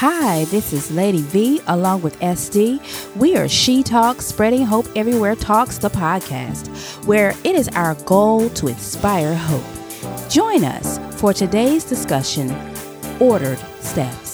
Hi, this is Lady V along with SD. We are She Talks, Spreading Hope Everywhere Talks, the podcast, where it is our goal to inspire hope. Join us for today's discussion Ordered Steps.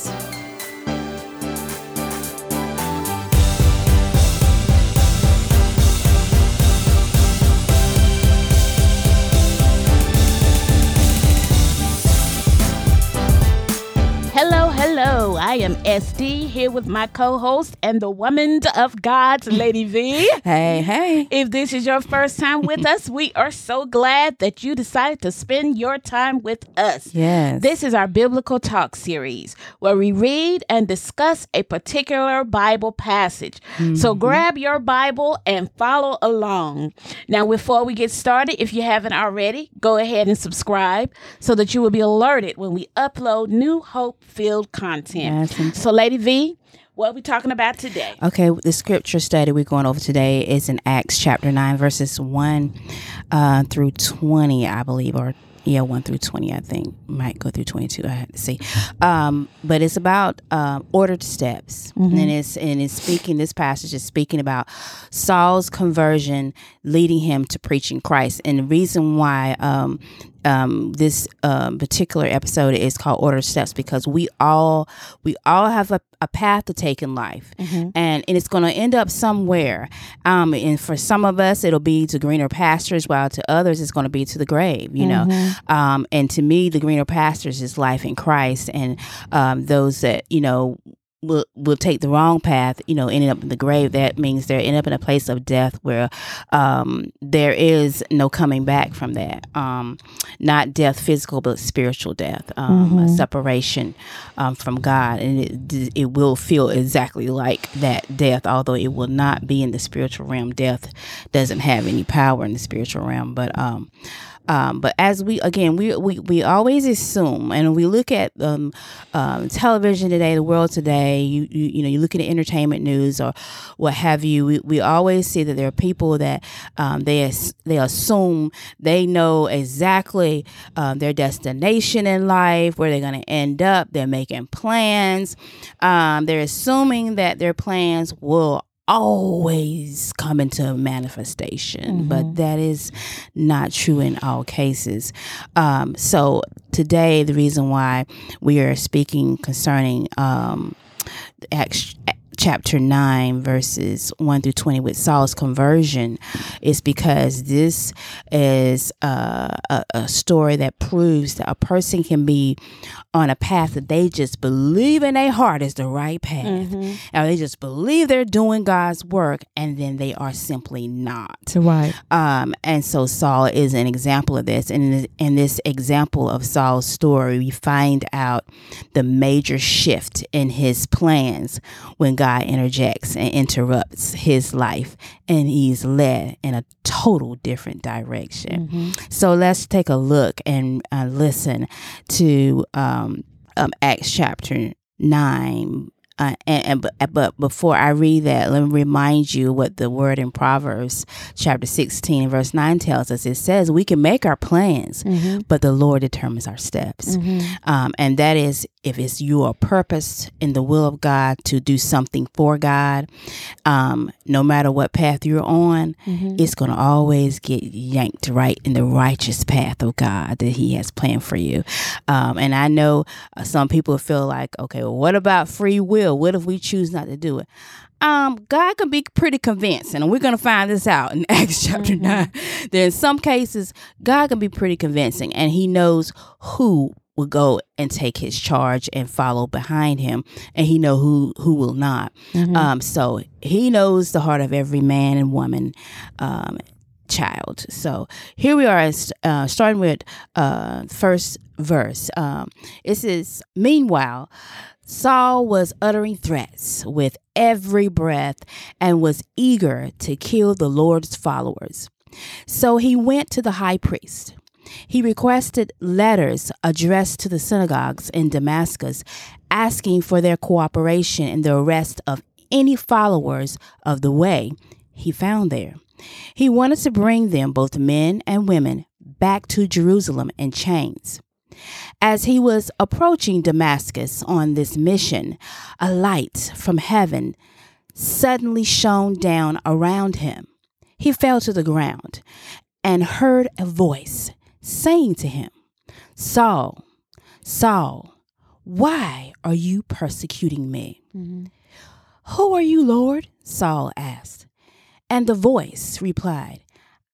SD here with my co host and the woman of God, Lady V. Hey, hey. If this is your first time with us, we are so glad that you decided to spend your time with us. Yes. This is our Biblical Talk series where we read and discuss a particular Bible passage. So mm-hmm. grab your Bible and follow along. Now, before we get started, if you haven't already, go ahead and subscribe so that you will be alerted when we upload new hope filled content. Yes, So, Lady V, what are we talking about today? Okay, the scripture study we're going over today is in Acts chapter 9, verses 1 uh, through 20, I believe, or yeah, 1 through 20, I think. Might go through 22, I have to see. Um, but it's about um, ordered steps. And it's and it's speaking, this passage is speaking about Saul's conversion leading him to preaching Christ. And the reason why um, um, this um, particular episode is called order steps because we all we all have a, a path to take in life. And, and it's going to end up somewhere. Um, and for some of us it'll be to greener pastures while to others it's going to be to the grave you know? Um, and to me the greener pastures is life in christ and um, those that you know will will take the wrong path, you know, ending up in the grave. That means they're end up in a place of death where um, there is no coming back from that. Um, not death physical, but spiritual death, um, a separation um, from God, and it it will feel exactly like that death, although it will not be in the spiritual realm. Death doesn't have any power in the spiritual realm, but um, but as we again, we, we we always assume, and we look at um, um, television today, the world today. You, you you know, you look at the entertainment news or what have you. We, we always see that there are people that um, they they assume they know exactly um, their destination in life, where they're going to end up. They're making plans. Um, they're assuming that their plans will always come into manifestation, but that is not true in all cases. Um, so today, the reason why we are speaking concerning um, Acts chapter 9 verses 1 through 20 with Saul's conversion is because this is uh, a, a story that proves that a person can be on a path that they just believe in their heart is the right path and they just believe they're doing God's work and then they are simply not Right. um, and so Saul is an example of this. And in this, in this example of Saul's story, we find out the major shift in his plans when God interjects and interrupts his life, and he's led in a total different direction. So let's take a look and uh, listen to um, um, Acts chapter 9 uh, and, and but, but before I read that, let me remind you what the word in Proverbs chapter 16 verse 9 tells us. It says we can make our plans, but the Lord determines our steps. Um, and that is if it's your purpose in the will of God to do something for God, um, no matter what path you're on, it's going to always get yanked right in the righteous path of God that He has planned for you. Um, and I know uh, some people feel like, okay, well, what about free will? What if we choose not to do it? Um, God can be pretty convincing, and we're going to find this out in Acts chapter 9. That in some cases, God can be pretty convincing, and He knows who will go and take his charge and follow behind him and he know who who will not um so he knows the heart of every man and woman um child so here we are uh, starting with uh first verse um it says meanwhile Saul was uttering threats with every breath and was eager to kill the Lord's followers. So he went to the high priest. He requested letters addressed to the synagogues in Damascus, asking for their cooperation in the arrest of any followers of the way he found there. He wanted to bring them, both men and women, back to Jerusalem in chains. As he was approaching Damascus on this mission, a light from heaven suddenly shone down around him. He fell to the ground and heard a voice saying to him, Saul, Saul, why are you persecuting me? Mm-hmm. Who are you, Lord? Saul asked. And the voice replied,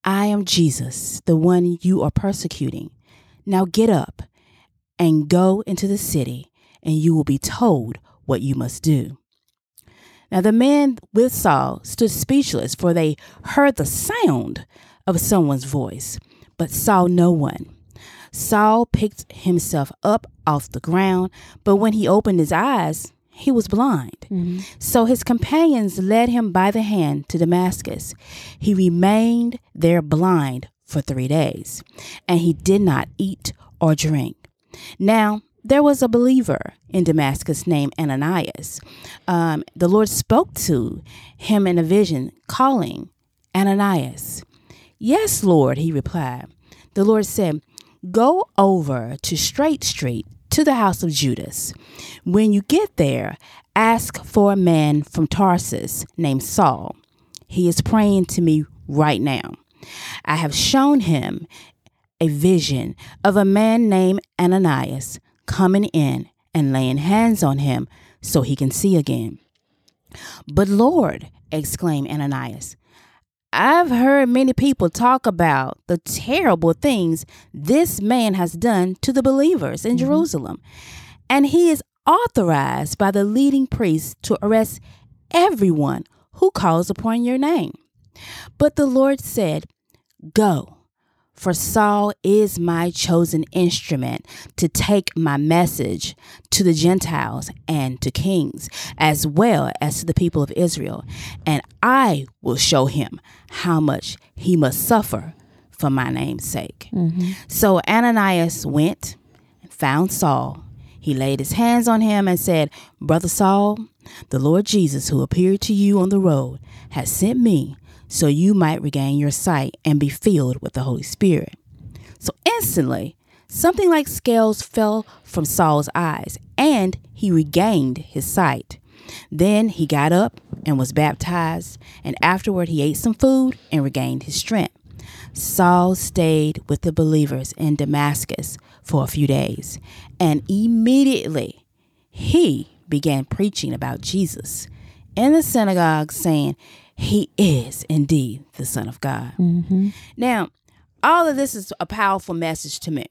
I am Jesus, the one you are persecuting. Now get up and go into the city, and you will be told what you must do. Now the men with Saul stood speechless, for they heard the sound of someone's voice, but saw no one. Saul picked himself up off the ground, but when he opened his eyes, he was blind. Mm-hmm. So his companions led him by the hand to Damascus. He remained there blind for three days, and he did not eat or drink. Now, there was a believer in Damascus named Ananias. Um, the Lord spoke to him in a vision, calling Ananias. Yes, Lord, he replied. The Lord said, Go over to Straight Street to the house of Judas. When you get there, ask for a man from Tarsus named Saul. He is praying to me right now. I have shown him a vision of a man named Ananias coming in and laying hands on him so he can see again. But Lord, exclaimed Ananias, I've heard many people talk about the terrible things this man has done to the believers in mm-hmm. Jerusalem. And he is authorized by the leading priests to arrest everyone who calls upon your name. But the Lord said, Go for Saul is my chosen instrument to take my message to the Gentiles and to kings, as well as to the people of Israel. And I will show him how much he must suffer for my name's sake. Mm-hmm. So Ananias went and found Saul. He laid his hands on him and said, Brother Saul, the Lord Jesus, who appeared to you on the road, has sent me so you might regain your sight and be filled with the Holy Spirit. So instantly, something like scales fell from Saul's eyes, and he regained his sight. Then he got up and was baptized, and afterward he ate some food and regained his strength. Saul stayed with the believers in Damascus for a few days, and immediately he began preaching about Jesus in the synagogue, saying, he is indeed the Son of God. Mm-hmm. Now, all of this is a powerful message to me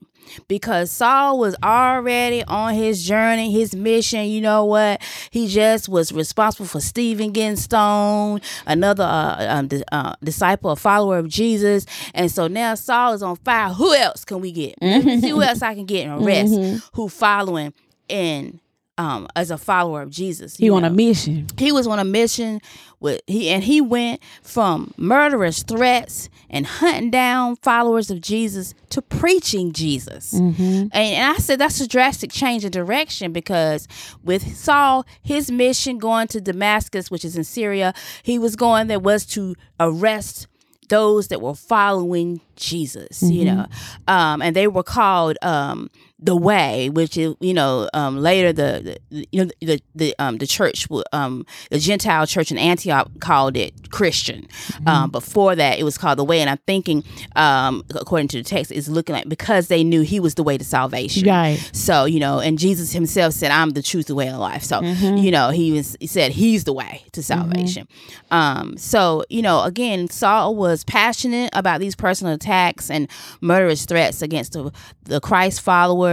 because Saul was already on his journey, his mission. You know what? He just was responsible for Stephen getting stoned, another uh, um, uh, disciple, a follower of Jesus. And so now Saul is on fire. Who else can we get? Mm-hmm. See who else I can get and arrest mm-hmm. who following in um, as a follower of Jesus. He on a mission. He was on a mission with he and he went from murderous threats and hunting down followers of Jesus to preaching Jesus. Mm-hmm. And, and I said that's a drastic change in direction because with Saul, his mission going to Damascus, which is in Syria, he was going there was to arrest those that were following Jesus, mm-hmm. you know, um, and they were called um, the way, which is you know um, later the, the, you know the the um, the church um, the Gentile church in Antioch called it Christian. Mm-hmm. Um, before that, it was called the way, and I'm thinking um, according to the text is looking like because they knew he was the way to salvation. Right. So you know, and Jesus himself said, "I'm the truth, the way, and life." So mm-hmm. you know, he was he said he's the way to mm-hmm. salvation. Mm-hmm. Um, so you know, again, Saul was passionate about these personal attacks and murderous threats against the the Christ followers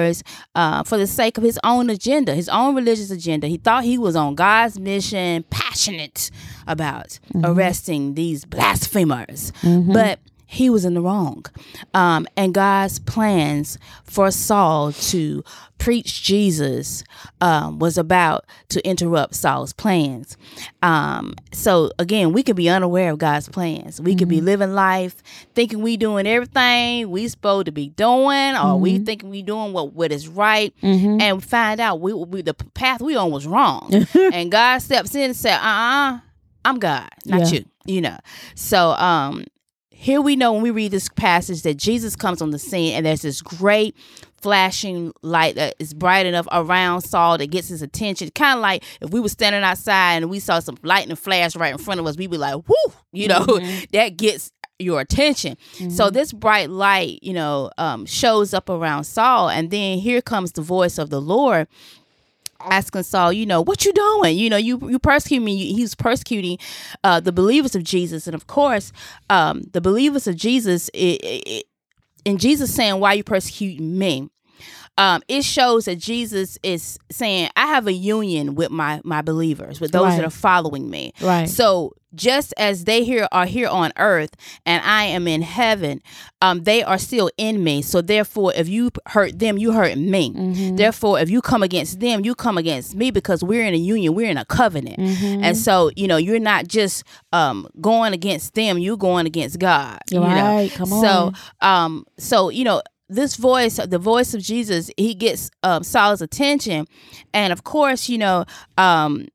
uh, for the sake of his own agenda, his own religious agenda. He thought he was on God's mission, passionate about mm-hmm. arresting these blasphemers. Mm-hmm. But he was in the wrong. Um, and God's plans for Saul to preach Jesus um, was about to interrupt Saul's plans. Um, so again, we could be unaware of God's plans. We mm-hmm. could be mm-hmm. living life thinking we doing everything we supposed to be doing, or mm-hmm. we thinking we doing what what is right, mm-hmm. and find out we, we, the path we on was wrong. and God steps in and said, "Uh, uh-uh, I'm God, not yeah. you." You know. So um, here we know when we read this passage that Jesus comes on the scene and there's this great flashing light that is bright enough around Saul that gets his attention. Kind of like if we were standing outside and we saw some lightning flash right in front of us, we'd be like, "Whoo!" You know, mm-hmm. that gets your attention. Mm-hmm. So this bright light, you know, um, shows up around Saul, and then here comes the voice of the Lord asking Saul, you know, what you doing? You know, you you persecute me. He's persecuting uh, the believers of Jesus, and of course, um, the believers of Jesus. It, it, and Jesus saying, "Why you persecuting me?" Um, it shows that Jesus is saying, I have a union with my my believers, with those right. that are following me. Right. So just as they here are here on earth and I am in heaven, um, they are still in me. So therefore, if you hurt them, you hurt me. Mm-hmm. Therefore, if you come against them, you come against me because we're in a union, we're in a covenant. Mm-hmm. And so, you know, you're not just um, going against them, you're going against God. Right. You know? Come on. So um, so, you know, this voice, the voice of Jesus, he gets um, Saul's attention, and of course, you know, um,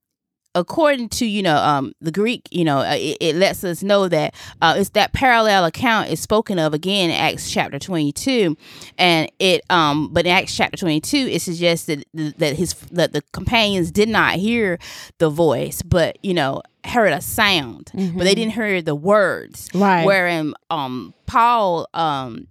according to you know um, the Greek, you know, uh, it, it, lets us know that uh, it's that parallel account is spoken of again in Acts chapter twenty two, and it um, but in Acts chapter twenty two, it suggests that that his that the companions did not hear the voice, but you know heard a sound, mm-hmm. but they didn't hear the words. Right. Wherein um Paul um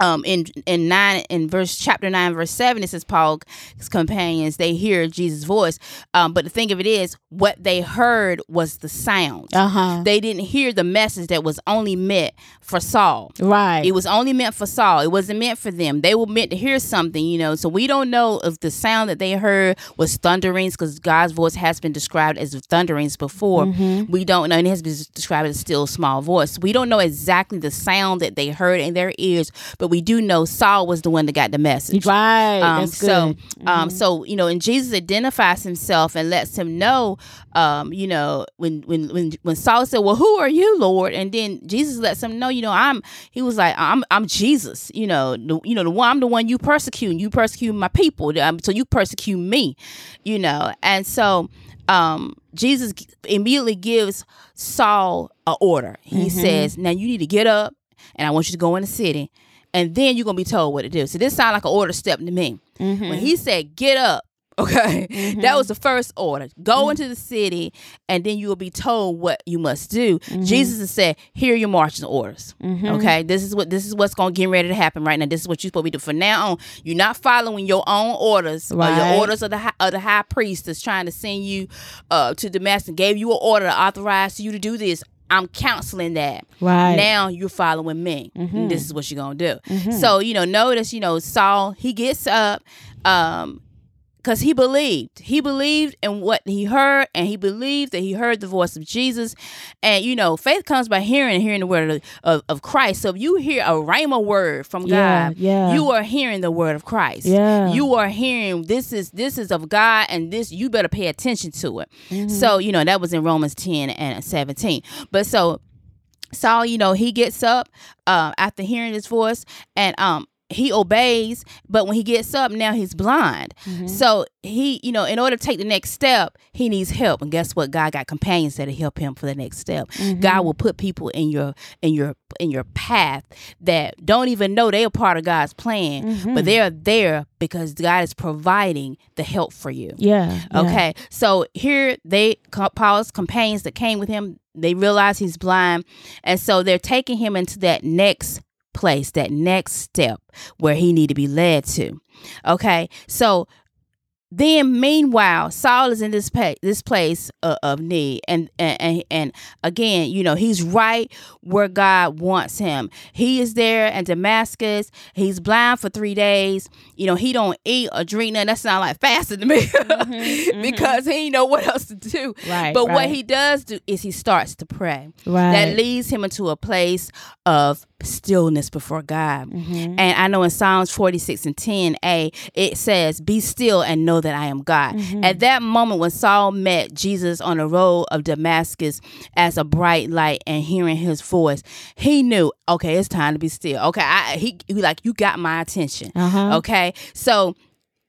um, in in nine in verse chapter nine verse seven it says Paul's companions they hear Jesus' voice, um, but the thing of it is what they heard was the sound. Uh-huh. They didn't hear the message that was only meant for Saul. Right. It was only meant for Saul. It wasn't meant for them. They were meant to hear something, you know. So we don't know if the sound that they heard was thunderings because God's voice has been described as thunderings before. Mm-hmm. We don't know, and it has been described as still small voice. We don't know exactly the sound that they heard in their ears, but we do know Saul was the one that got the message. Right. Um. So, um, mm-hmm. so you know, and Jesus identifies himself and lets him know, um, you know, when when when when Saul said, "Well, who are you, Lord?" and then Jesus lets him know, you know, I'm. He was like, "I'm I'm Jesus." You know, the, you know, the one I'm the one you persecute. And you persecute my people, um, so you persecute me. You know, and so um, Jesus immediately gives Saul a order. He mm-hmm. says, "Now you need to get up, and I want you to go in the city, and then you're gonna be told what to do. So this sounds like an order step to me. Mm-hmm. When he said, "Get up," okay, mm-hmm. that was the first order. Go mm-hmm. into the city, and then you will be told what you must do. Mm-hmm. Jesus has said, "Here are your marching orders." Mm-hmm. Okay, this is what this is what's gonna get ready to happen right now. This is what you're supposed to do. From now on, you're not following your own orders right. or your orders of the high, of the high priest that's trying to send you uh, to Damascus. And gave you an order to authorize you to do this. I'm counseling that. Right. Now you're following me. Mm-hmm. This is what you're gonna do. Mm-hmm. So, you know, notice, you know, Saul, he gets up, um, because he believed. He believed in what he heard, and he believed that he heard the voice of Jesus. And you know, faith comes by hearing and hearing the word of, of, of Christ. So if you hear a rhema word from yeah, God, yeah. you are hearing the word of Christ. Yeah. You are hearing this is this is of God, and this you better pay attention to it. Mm-hmm. So you know that was in Romans ten and seventeen. But so Saul, you know, he gets up uh, after hearing his voice, and um, he obeys, but when he gets up, now he's blind. Mm-hmm. So he, you know, in order to take the next step, he needs help. And guess what? God got companions that'll help him for the next step. Mm-hmm. God will put people in your in your in your path that don't even know they're part of God's plan, mm-hmm. but they're there because God is providing the help for you. Yeah. Okay. Yeah. So here they Paul's companions that came with him, they realize he's blind, and so they're taking him into that next place, that next step where he need to be led to. Okay, so then meanwhile saul is in this pa- this place uh, of need. And, and and again you know he's right where god wants him. He is there in damascus. He's blind for three days. You know he don't eat or drink nothing. That sounds like fasting to me mm-hmm, mm-hmm. because he know what else to do. Right but right. what he does do is he starts to pray. Right. that leads him into a place of stillness before god mm-hmm. and i know in psalms 46 and 10a it says be still and know that I am God. Mm-hmm. At that moment, when Saul met Jesus on the road of Damascus as a bright light and hearing his voice, he knew, okay, it's time to be still. Okay, I, he, he like, you got my attention. Uh-huh. Okay, so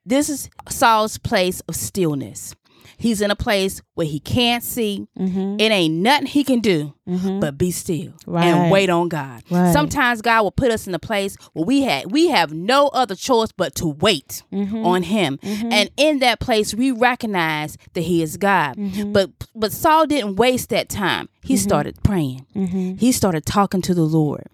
this is Saul's place of stillness. He's in a place where he can't see. Mm-hmm. It ain't nothing he can do Mm-hmm. but be still Right. and wait on God. Right. Sometimes God will put us in a place where we had we have no other choice but to wait Mm-hmm. on Him, and in that place we recognize that He is God. Mm-hmm. But but Saul didn't waste that time. He started praying. Mm-hmm. He started talking to the Lord,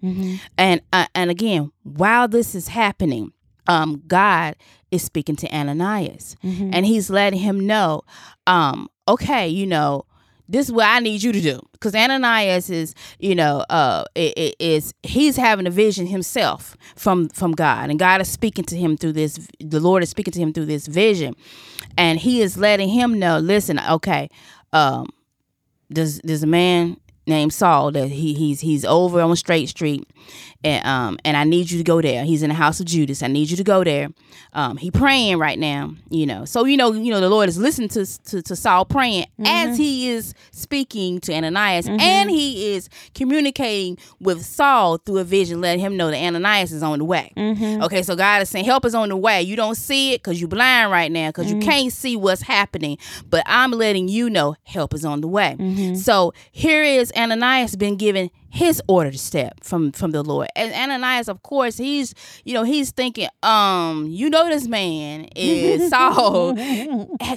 and uh, and again while this is happening, um, God is speaking to Ananias, Mm-hmm. and He's letting him know, um, okay, you know this is what I need you to do. Because Ananias is, you know, uh, is he's having a vision himself from from God, and God is speaking to him through this. The Lord is speaking to him through this vision, and He is letting him know. Listen, okay, um, there's there's a man named Saul that he he's he's over on Straight Street, and um and I need you to go there. He's in the house of Judas. I need you to go there. Um, he praying right now, you know. So you know you know the Lord is listening to to, to Saul praying as mm-hmm. he is speaking to Ananias, mm-hmm. and he is communicating with Saul through a vision, letting him know that Ananias is on the way. Mm-hmm. Okay, so God is saying help is on the way. You don't see it because you're blind right now because you can't see what's happening, but I'm letting you know help is on the way. So here is Ananias been given his order to step from from the Lord. And Ananias, of course, he's you know he's thinking, um, you know this man is Saul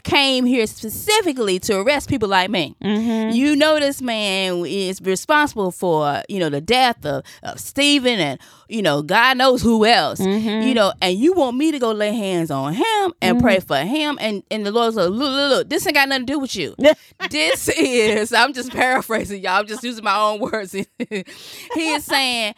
came here specifically to arrest people like me. Mm-hmm. You know this man is responsible for you know the death of, of Stephen and you know God knows who else. Mm-hmm. You know, and you want me to go lay hands on him and pray mm-hmm. for him. And and the Lord's like, look, look, look, this ain't got nothing to do with you. this is I'm just paraphrasing y'all. I'm just using my own words. he is saying.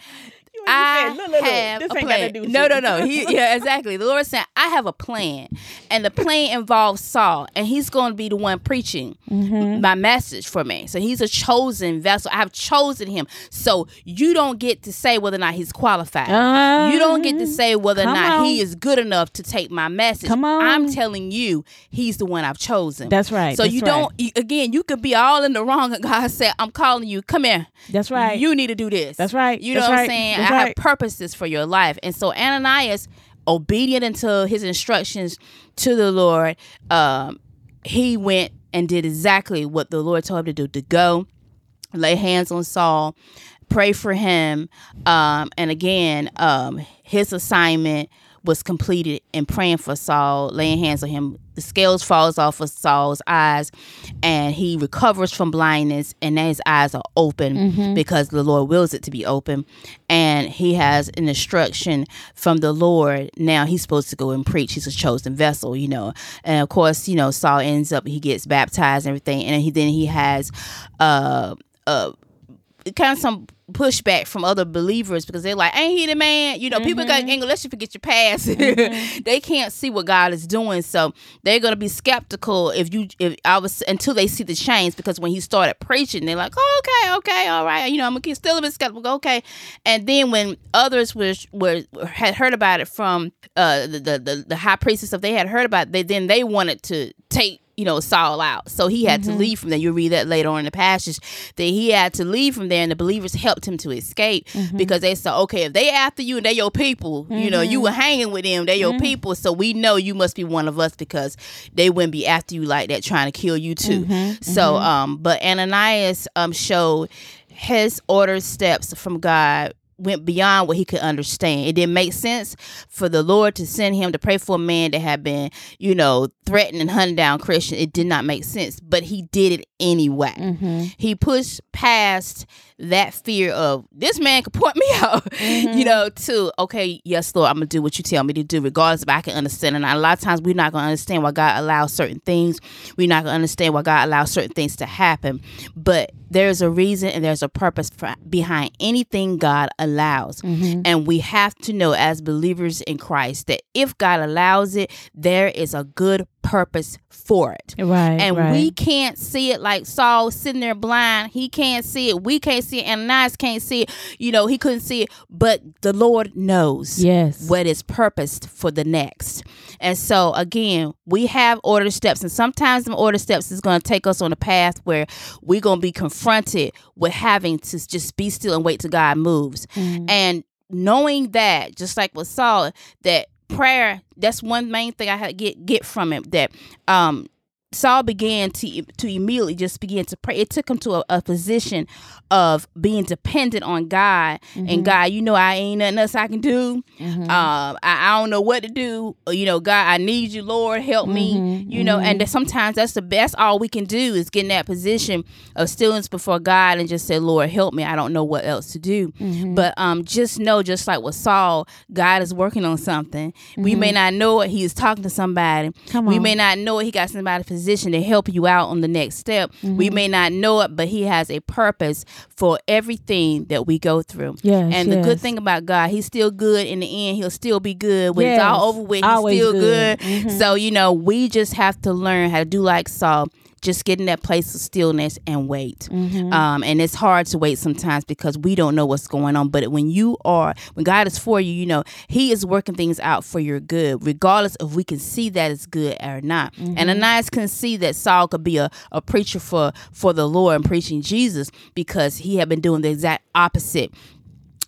I said, "Look, look, look, have this a ain't got to plan. no, no, no. He, yeah, exactly. The Lord said, "I have a plan, and the plan involves Saul, and he's going to be the one preaching Mm-hmm. my message for me. So he's a chosen vessel. I have chosen him. So you don't get to say whether or not he's qualified. Uh, you don't get to say whether or not he is good enough to take my message. Come on. I'm telling you, he's the one I've chosen. That's right. So That's you don't. Again, you could be all in the wrong. And God said, "I'm calling you. Come here. That's right. You need to do this. That's right. You know That's what right. I'm saying? That's I have purposes for your life. And so Ananias, obedient unto his instructions to the Lord, um, he went and did exactly what the Lord told him to do to go, lay hands on Saul, pray for him. Um, and again, um, his assignment was completed and praying for Saul, laying hands on him. The scales falls off of Saul's eyes, and he recovers from blindness, and his eyes are open because the Lord wills it to be open. And he has an instruction from the Lord. Now he's supposed to go and preach. He's a chosen vessel, you know. And of course, you know, Saul ends up he gets baptized and everything, and he then he has uh uh kind of some pushback from other believers because they're like, "Ain't he the man?" You know, people got ain't gonna let you forget your past. they can't see what God is doing, so they're gonna be skeptical if you if I was until they see the change. Because when he started preaching, they're like, oh, "Okay, okay, all right," you know, I'm gonna still a bit skeptical. Okay, and then when others were were had heard about it from uh the the the, the high priestess, if they had heard about it, they then they wanted to take you know Saul out. So he had to mm-hmm. leave from there. You'll read that later on in the passage that he had to leave from there, and the believers helped him to escape mm-hmm. because they said, "Okay, if they after you and they your people, you know, you mm-hmm. were hanging with them, they your people, so we know you must be one of us because they wouldn't be after you like that, trying to kill you too." So, um, but Ananias um showed his order steps from God went beyond what he could understand. It didn't make sense for the Lord to send him to pray for a man that had been, you know, threatened and hunted down Christian. It did not make sense, but he did it anyway. Mm-hmm. He pushed past that fear of this man could point me out, Mm-hmm. you know, to okay, yes, Lord, I'm gonna do what you tell me to do, regardless if I can understand. And a lot of times we're not gonna understand why God allows certain things. We're not gonna understand why God allows certain things to happen. But there's a reason and there's a purpose for, behind anything God allows. Mm-hmm. And we have to know as believers in Christ that if God allows it, there is a good purpose for it. Right. And right. we can't see it like Saul sitting there blind. He can't see it. We can't see it. And Ananias can't see it. You know, he couldn't see it. But the Lord knows Yes. what is purposed for the next. And so again, we have order steps, and sometimes the order steps is going to take us on a path where we're going to be confronted with having to just be still and wait till God moves. Mm. And knowing that, just like with Saul, that prayer, that's one main thing I had get get from it. That um Saul began to to immediately just begin to pray. It took him to a, a position of being dependent on God Mm-hmm. and God. You know, I ain't nothing else I can do. Um, I, I don't know what to do. You know, God, I need you, Lord, help me. Mm-hmm. You know, and that sometimes that's the best. All we can do is get in that position of stillness before God and just say, Lord, help me. I don't know what else to do. Mm-hmm. But um, just know, just like with Saul, God is working on something. We may not know it. He is talking to somebody. Mm-hmm. We may not know it. He got somebody position to help you out on the next step. We Mm-hmm. may not know it, but He has a purpose for everything that we go through. Yes, and the good thing about God, He's still good in the end. He'll still be good when it's all Yes, over with. He's still good. good. So you know, we just have to learn how to do like Saul. Just get in that place of stillness and wait. Mm-hmm. Um, and it's hard to wait sometimes because we don't know what's going on. But when you are, when God is for you, you know, He is working things out for your good, regardless if we can see that it's good or not. Mm-hmm. And Ananias can see that Saul could be a, a preacher for, for the Lord and preaching Jesus because he had been doing the exact opposite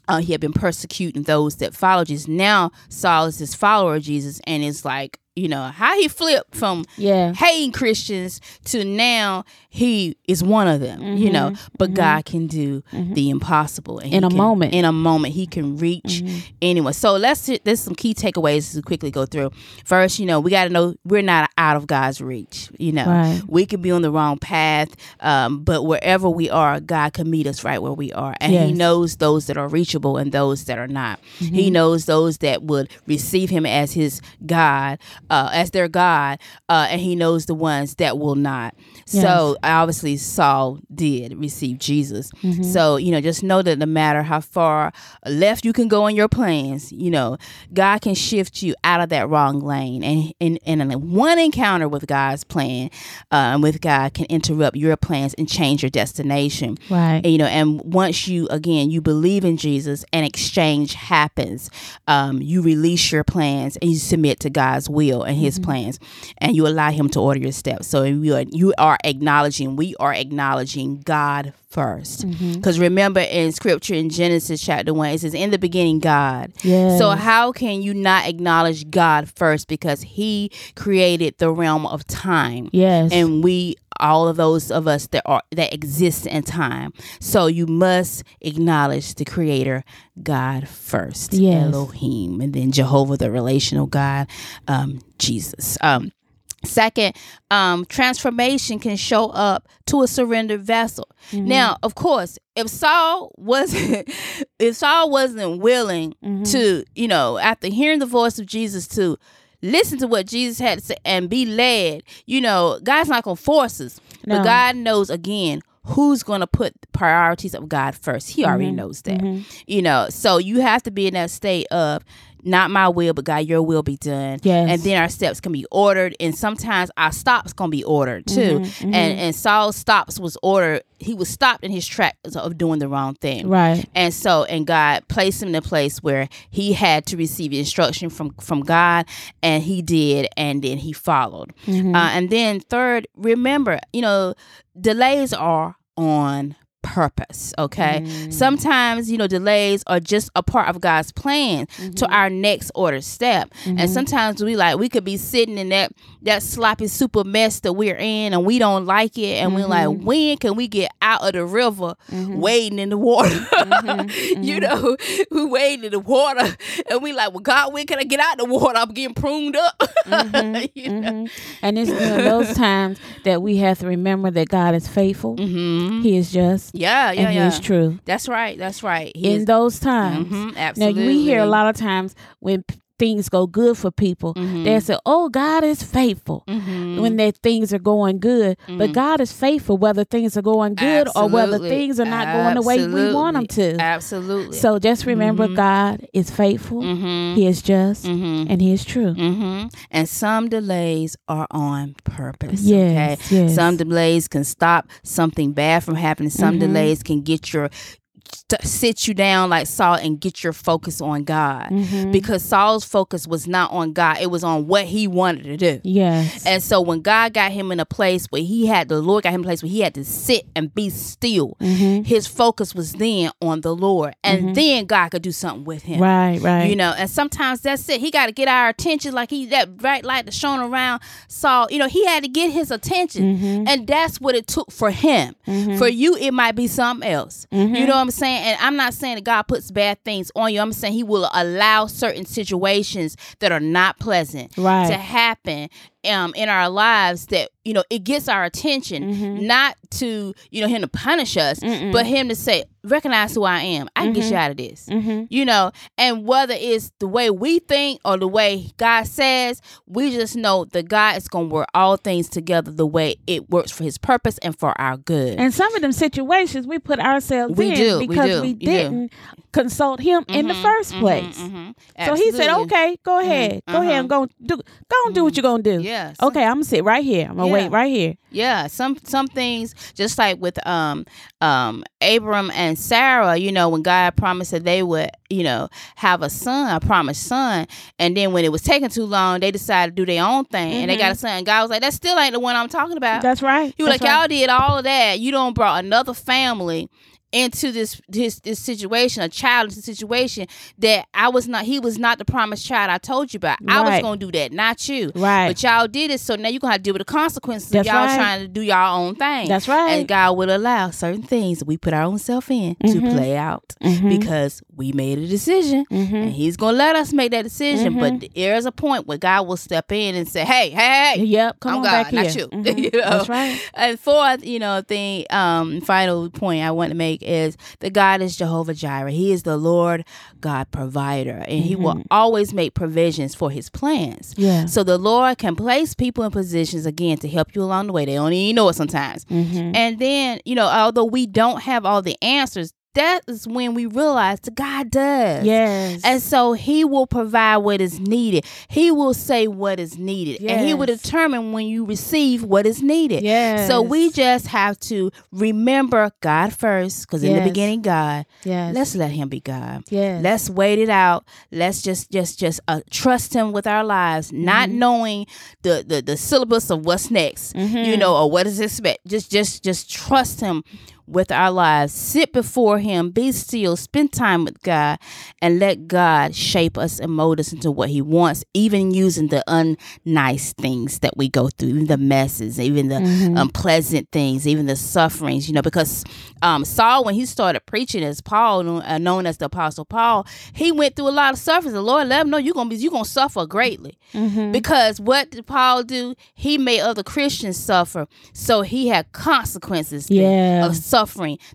uh, he had been persecuting those that followed Jesus. Now Saul is this follower of Jesus, and it's like you know how he flipped from Yeah. hating Christians to now he is one of them. You know, but God can do the impossible Mm-hmm. In a can- moment. Mm-hmm. In a moment, He can reach anyone. So let's there's some key takeaways to quickly go through. First, you know, we got to know we're not out of God's reach. You know, Right. we could be on the wrong path, um, but wherever we are, God can meet us right where we are, and He knows those that are reachable and those that are not. Mm-hmm. He knows those that would receive Him as His God, uh, as their God, uh, and He knows the ones that will not. So obviously, Saul did receive Jesus. Mm-hmm. So you know, just know that no matter how far left you can go in your plans, you know, God can shift you out of that wrong lane, and in one encounter with God's plan, and with God can interrupt your plans and change your destination. Right. And, you know, and once you again you believe in Jesus, and exchange happens, um, you release your plans and you submit to God's will and His plans, and you allow Him to order your steps. So you are you are acknowledging, we are acknowledging God first, because remember in Scripture in Genesis chapter one, it says, "In the beginning, God." Yes. So how can you not acknowledge God first? Because He created the realm of time Yes. and we all of those of us that are that exist in time so you must acknowledge the creator god first Yes. elohim and then jehovah the relational god um jesus um Second, um, transformation can show up to a surrendered vessel. Mm-hmm. Now, of course, if Saul wasn't, if Saul wasn't willing mm-hmm. to, you know, after hearing the voice of Jesus, to listen to what Jesus had to say and be led, you know, God's not gonna force us, No. but God knows again who's gonna put the priorities of God first. He already mm-hmm. knows that, you know. So you have to be in that state of not my will, but God, your will be done. Yes. And then our steps can be ordered, and sometimes our stops can be ordered too. Mm-hmm, And and Saul's stops was ordered. He was stopped in his tracks of doing the wrong thing. Right. And so, and God placed him in a place where he had to receive instruction from from God, and he did, and then he followed. Mm-hmm. Uh, and then third, remember, you know, delays are on purpose okay Mm. sometimes you know delays are just a part of god's plan Mm-hmm. to our next order step and sometimes we like we could be sitting in that that sloppy super mess that we're in and we don't like it and we're Mm-hmm. like when can we get out of the river wading in the water Mm-hmm. you know we wading in the water and we like well god when can i get out of the water i'm getting pruned up you know? And it's those times that we have to remember that God is faithful. He is just. Yeah yeah and yeah He is true. that's right that's right He in is- those times. Mhm, Now we hear a lot of times when things go good for people, Mm-hmm. they say, "Oh, God is faithful." When their things are going good, but God is faithful whether things are going good or whether Mm-hmm. Things are not going the way we want them to. absolutely So just remember, God is faithful. He is just, Mhm. and He is true. And some delays are on purpose. Yes, okay? yes. Some delays can stop something bad from happening. Some Mm-hmm. delays can get your st- sit you down like Saul and get your focus on God Mm-hmm. because Saul's focus was not on God it was on what he wanted to do Yes. and so when God got him in a place where he had the Lord got him in a place where he had to sit and be still Mm-hmm. his focus was then on the Lord and then God could do something with him right, right. you know and sometimes that's it he got to get our attention like he that bright light that's shown around Saul you know he had to get his attention Mm-hmm. and that's what it took for him for you it might be something else Mm-hmm. you know what I'm saying and I'm not saying that God puts bad things on you I'm saying he will allow certain situations that are not pleasant Right. to happen um, in our lives that you know it gets our attention Mm-hmm. not to you know him to punish us but him to say recognize who i am i can get you out of this Mm-hmm. you know and whether it's the way we think or the way god says we just know that god is going to work all things together the way it works for his purpose and for our good And some of them situations we put ourselves We in do, we because do, we didn't consult him in the first place. Mhm. So he said, "Okay, go ahead, go ahead and go do, go and do what you're gonna do." Yeah, some- Okay, I'm gonna sit right here. I'm gonna Yeah. wait right here. Yeah, some some things just like with um um Abram and Sarah, you know, when God promised that they would, you know, have a son, a promised son, and then when it was taking too long, they decided to do their own thing and they got a mm-hmm. son. And God was like, That still ain't the one I'm talking about. That's right. He was That's like, right. Y'all did all of that. You don't brought another family into this this this situation, a child into situation that I was not he was not the promised child I told you about. I was gonna do that, not you. Right. But y'all did it, so now you're gonna have to deal with the consequences That's of y'all right. trying to do y'all own thing. That's right. And God will allow certain things that we put our own self in to mm-hmm. play out mm-hmm. because we made a decision and He's gonna let us make that decision. But there's a point where God will step in and say, Hey, hey, hey, Yep. Come I'm on God, back here. not you. Mhm. You know? That's right. And fourth, you know, thing, um, final point I want to make is that God is Jehovah Jireh. He is the Lord God provider, and He will always make provisions for His plans. Yeah. So the Lord can place people in positions again to help you along the way. They don't even know it sometimes. And then, you know, although we don't have all the answers, that is when we realize that God does. Yes. And so he will provide what is needed. He will say what is needed. And he will determine when you receive what is needed. Yes. So we just have to remember God first, because in the beginning, God. yes. Let's let him be God. Yes. Let's wait it out. Let's just just just uh, trust him with our lives, not Mm-hmm. knowing the, the the syllabus of what's next, Mm-hmm. you know, or what is expect. Just just just trust him with our lives. Sit before him, be still, spend time with God, and let God shape us and mold us into what he wants, even using the unnice things that we go through, even the messes, even the Mm-hmm. unpleasant things, even the sufferings, you know, because um, Saul, when he started preaching as Paul, uh, known as the Apostle Paul, he went through a lot of suffering. The Lord let him know you're gonna be you're gonna suffer greatly. Mm-hmm. Because what did Paul do? He made other Christians suffer. So he had consequences that- Yeah. of suffering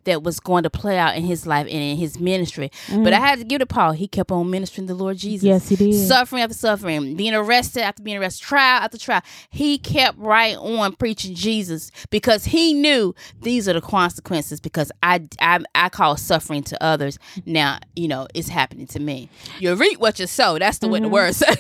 that was going to play out in his life and in his ministry. But I had to give to Paul. He kept on ministering the Lord Jesus. Mm-hmm. Yes, he did. Suffering after suffering, being arrested after being arrested, trial after trial. He kept right on preaching Jesus because he knew these are the consequences because I, I, I call suffering to others. Now, you know, it's happening to me. You reap what you sow. That's the way the word says.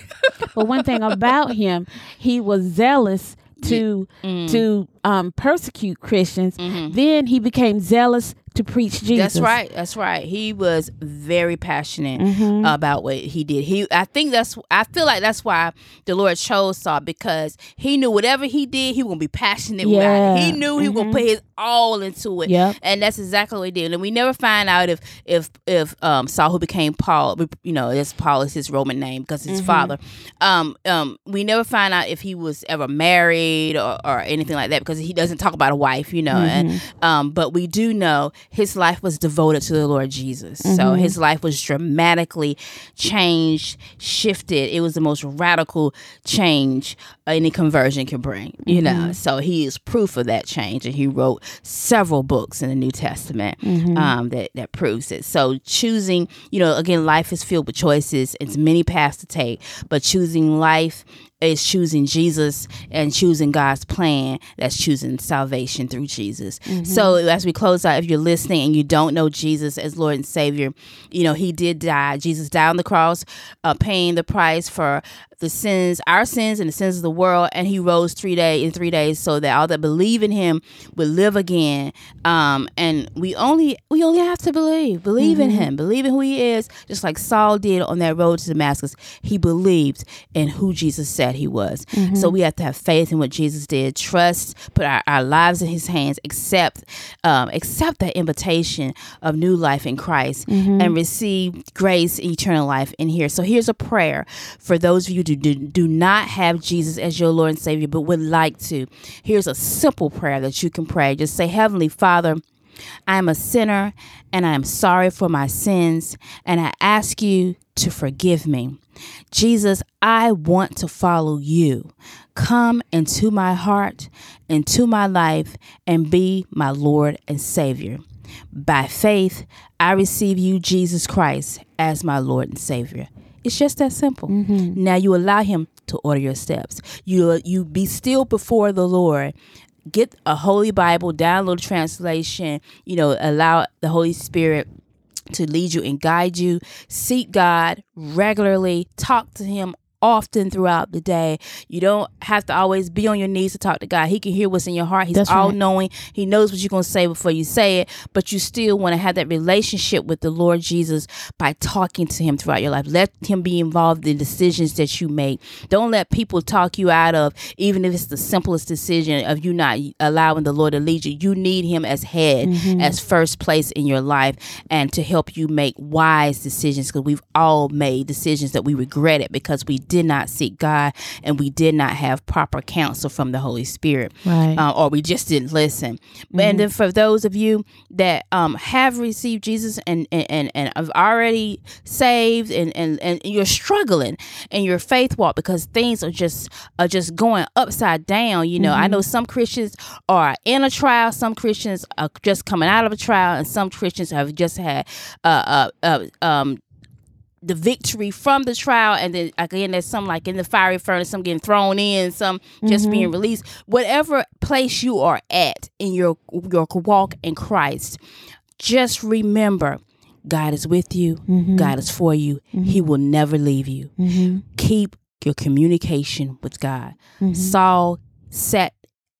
but one thing about him, he was zealous to Mm. to um, persecute Christians. Then he became zealous to preach Jesus. Mm-hmm. That's right. That's right. He was very passionate Mm-hmm. about what he did. He, I think that's. I feel like that's why the Lord chose Saul because he knew whatever he did, he was gonna be passionate about it. He knew he was gonna put his all into it. Yep. And that's exactly what he did. And we never find out if if if um, Saul, who became Paul, you know, this Paul is his Roman name because his father. Um, um, we never find out if he was ever married or, or anything like that because he doesn't talk about a wife, you know. And um, but we do know his life was devoted to the Lord Jesus. So mm-hmm. his life was dramatically changed, shifted. It was the most radical change any conversion can bring, you know. Mm-hmm. So he is proof of that change, and he wrote several books in the New Testament mm-hmm. um, that that proves it. So choosing, you know, again, life is filled with choices. It's many paths to take, but choosing life is choosing Jesus and choosing God's plan. That's choosing salvation through Jesus. So as we close out, if you're listening and you don't know Jesus as Lord and Savior, you know He did die. Jesus died on the cross, uh, paying the price for the sins, our sins and the sins of the world, and he rose three days in three days so that all that believe in him would live again. Um, and we only we only have to believe. Believe in him. Believe in who he is, just like Saul did on that road to Damascus. He believed in who Jesus said he was. So we have to have faith in what Jesus did, trust, put our, our lives in his hands, accept um, accept that invitation of new life in Christ and receive grace, eternal life in here. So here's a prayer for those of you who do, do not have Jesus as your Lord and Savior, but would like to. Here's a simple prayer that you can pray. Just say, Heavenly Father, I am a sinner and I am sorry for my sins, and I ask you to forgive me. Jesus, I want to follow you. Come into my heart, into my life, and be my Lord and Savior. By faith, I receive you, Jesus Christ, as my Lord and Savior. It's just that simple. Mm-hmm. Now you allow Him to order your steps. You you be still before the Lord. Get a Holy Bible, download a translation. You know, allow the Holy Spirit to lead you and guide you. Seek God regularly. Talk to Him often throughout the day. You don't have to always be on your knees to talk to God. He can hear what's in your heart. He's That's right. all knowing. He knows what you're going to say before you say it, but you still want to have that relationship with the Lord Jesus by talking to him throughout your life. Let him be involved in decisions that you make. Don't let people talk you out of even if it's the simplest decision of you not allowing the Lord to lead you. You need him as head, mm-hmm. as first place in your life and to help you make wise decisions because we've all made decisions that we regretted because we did not seek God and we did not have proper counsel from the Holy Spirit, Right. uh, or we just didn't listen. And then for those of you that um, have received Jesus and and and, and have already saved and, and and you're struggling in your faith walk because things are just are just going upside down. You know, I know some Christians are in a trial, some Christians are just coming out of a trial, and some Christians have just had uh, uh, uh um the victory from the trial and then again there's some like in the fiery furnace some getting thrown in some just being mm-hmm. released. Whatever place you are at in your your walk in christ just remember god is with you. Mm-hmm. God is for you. He mm-hmm. will never leave you. Keep your communication with god. Saul sat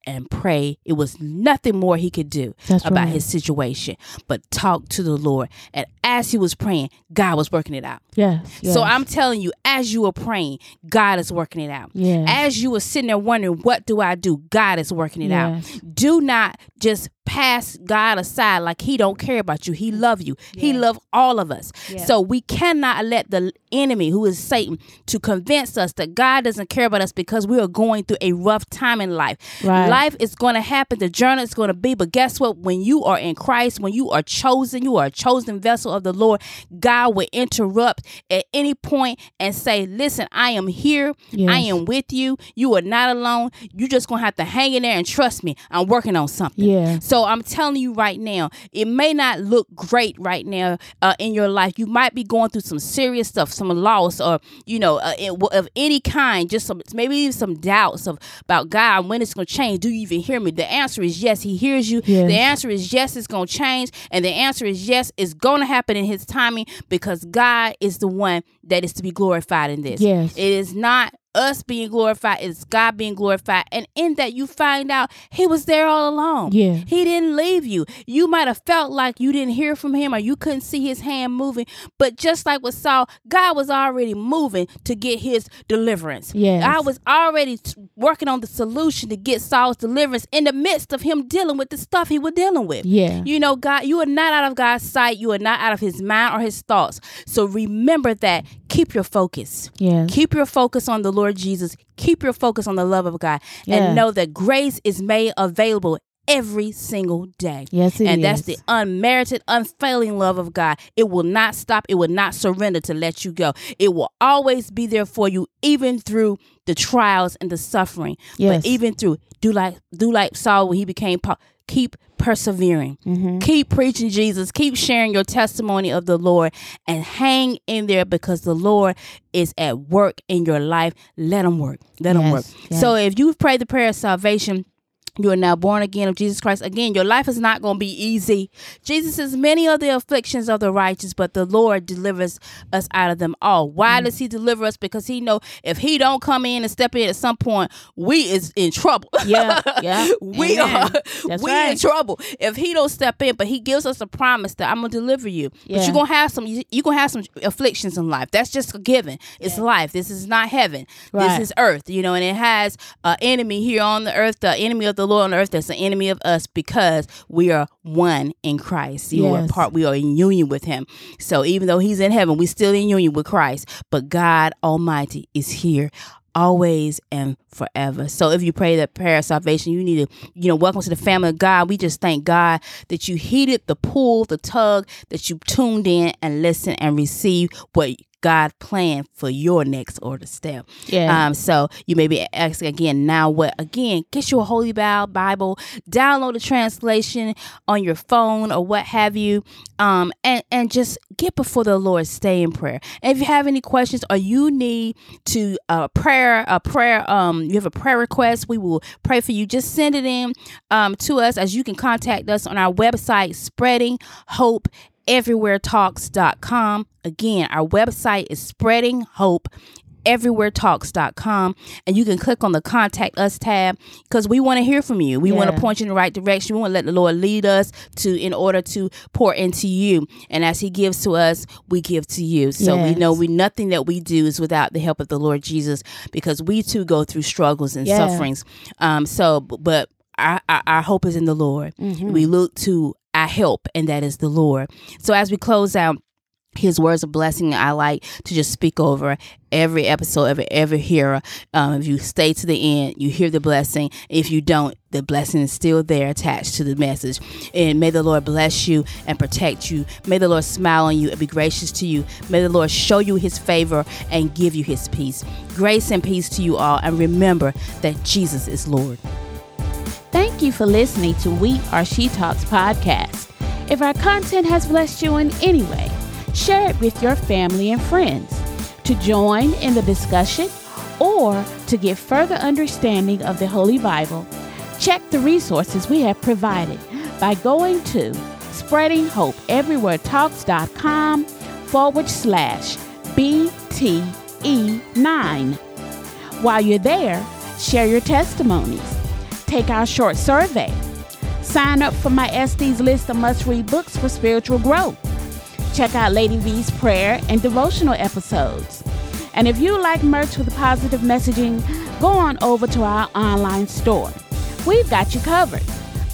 and pray it was nothing more he could do That's about right. his situation but talk to the lord and as he was praying god was working it out Yes. yes. so I'm telling you, as you were praying, God is working it out. Yes. As you were sitting there wondering, what do I do? God is working it Yes. out. Do not just pass God aside like he don't care about you. He mm. love you. He love all of us. Yes. So we cannot let the enemy, who is Satan, to convince us that God doesn't care about us because we are going through a rough time in life. Right. Life is going to happen. The journey is going to be. But guess what? When you are in Christ, when you are chosen, you are a chosen vessel of the Lord. God will interrupt at any point and say, "Listen, I am here. I am with you. You are not alone. You just gonna have to hang in there and trust me. I'm working on something." Yeah. So I'm telling you right now, it may not look great right now uh, in your life. You might be going through some serious stuff, some loss, or you know, uh, it, of any kind. Just some, maybe even some doubts of about God when it's going to change. Do you even hear me? The answer is yes. He hears you. Yes. The answer is yes. It's going to change, and the answer is yes. It's going to happen in His timing because God is the one that is to be glorified in this. Yes. It is not us being glorified, it's God being glorified. And in that, you find out He was there all along. Yeah. He didn't leave you. You might have felt like you didn't hear from Him or you couldn't see His hand moving. But just like with Saul, God was already moving to get His deliverance. Yes. I was already working on the solution to get Saul's deliverance in the midst of him dealing with the stuff he was dealing with. Yeah. You know, God, you are not out of God's sight. You are not out of his mind or his thoughts. So remember that. Keep your focus. Yeah. Keep your focus on the Lord Jesus. Keep your focus on the love of God. Yes. And know that grace is made available every single day. Yes, it and that's the unmerited, unfailing love of God. It will not stop. It will not surrender to let you go. It will always be there for you, even through the trials and the suffering. Yes. But even through do like do like Saul when he became Paul. Keep persevering. Mm-hmm. Keep preaching Jesus. Keep sharing your testimony of the Lord and hang in there because the Lord is at work in your life. Let him work. Let him work. yes. So if you've prayed the prayer of salvation, you are now born again of Jesus Christ. Again, your life is not going to be easy. Jesus says, Many of the afflictions of the righteous, but the Lord delivers us out of them all. Why mm. does He deliver us? Because He know if He don't come in and step in at some point, we is in trouble. Yeah, yeah. we Amen. are That's we right. in trouble if He don't step in. But He gives us a promise that I'm gonna deliver you. Yeah. But you're gonna have some. You're gonna have some afflictions in life. That's just a given. It's yeah. life. This is not heaven. Right. This is earth. You know, and it has an enemy here on the earth. The enemy of the Lord on earth that's an enemy of us because we are one in Christ. You yes. are part we are in union with him. So even though he's in heaven, we're still in union with Christ. But God Almighty is here always and forever. So if you pray that prayer of salvation, you need to, you know, welcome to the family of God. We just thank God that you heeded the pull, the tug, that you tuned in and listened and received what God plan for your next order step. Yeah. Um, so you may be asking again, now what? Again, get your Holy Bible, download a translation on your phone or what have you, um, and, and just get before the Lord, stay in prayer. And if you have any questions or you need to uh, prayer, a prayer, um, you have a prayer request, we will pray for you. Just send it in um, to us as you can contact us on our website, Spreading Hope everywheretalks.com. Again, our website is spreading hope everywheretalks.com and you can click on the contact us tab because we want to hear from you we yeah. want to point you in the right direction we want to let the lord lead us to in order to pour into you and as he gives to us we give to you so yes. we know we nothing that we do is without the help of the lord jesus because we too go through struggles and yeah. sufferings um so but our, our, our, hope is in the Lord. Mm-hmm. We look to our help, and that is the Lord. So as we close out, his words of blessing I like to just speak over every episode, every every hearer. Um, if you stay to the end, you hear the blessing. If you don't, the blessing is still there attached to the message. And may the Lord bless you and protect you. May the Lord smile on you and be gracious to you. May the Lord show you his favor and give you his peace. Grace and peace to you all. And remember that Jesus is Lord. Thank you for listening to We Are She Talks podcast. If our content has blessed you in any way, share it with your family and friends. To join in the discussion or to get further understanding of the Holy Bible, check the resources we have provided by going to spreadinghopeeverywheretalks.com forward slash BTE9. While you're there, share your testimonies take our short survey. Sign up for my Estes list of must read books for spiritual growth. Check out Lady V's prayer and devotional episodes. And if you like merch with positive messaging, go on over to our online store. We've got you covered.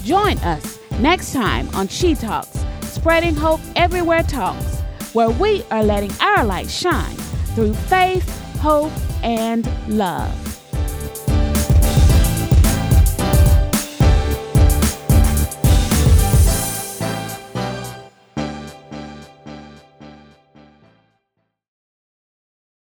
Join us next time on She Talks, spreading hope everywhere talks, where we are letting our light shine through faith, hope, and love.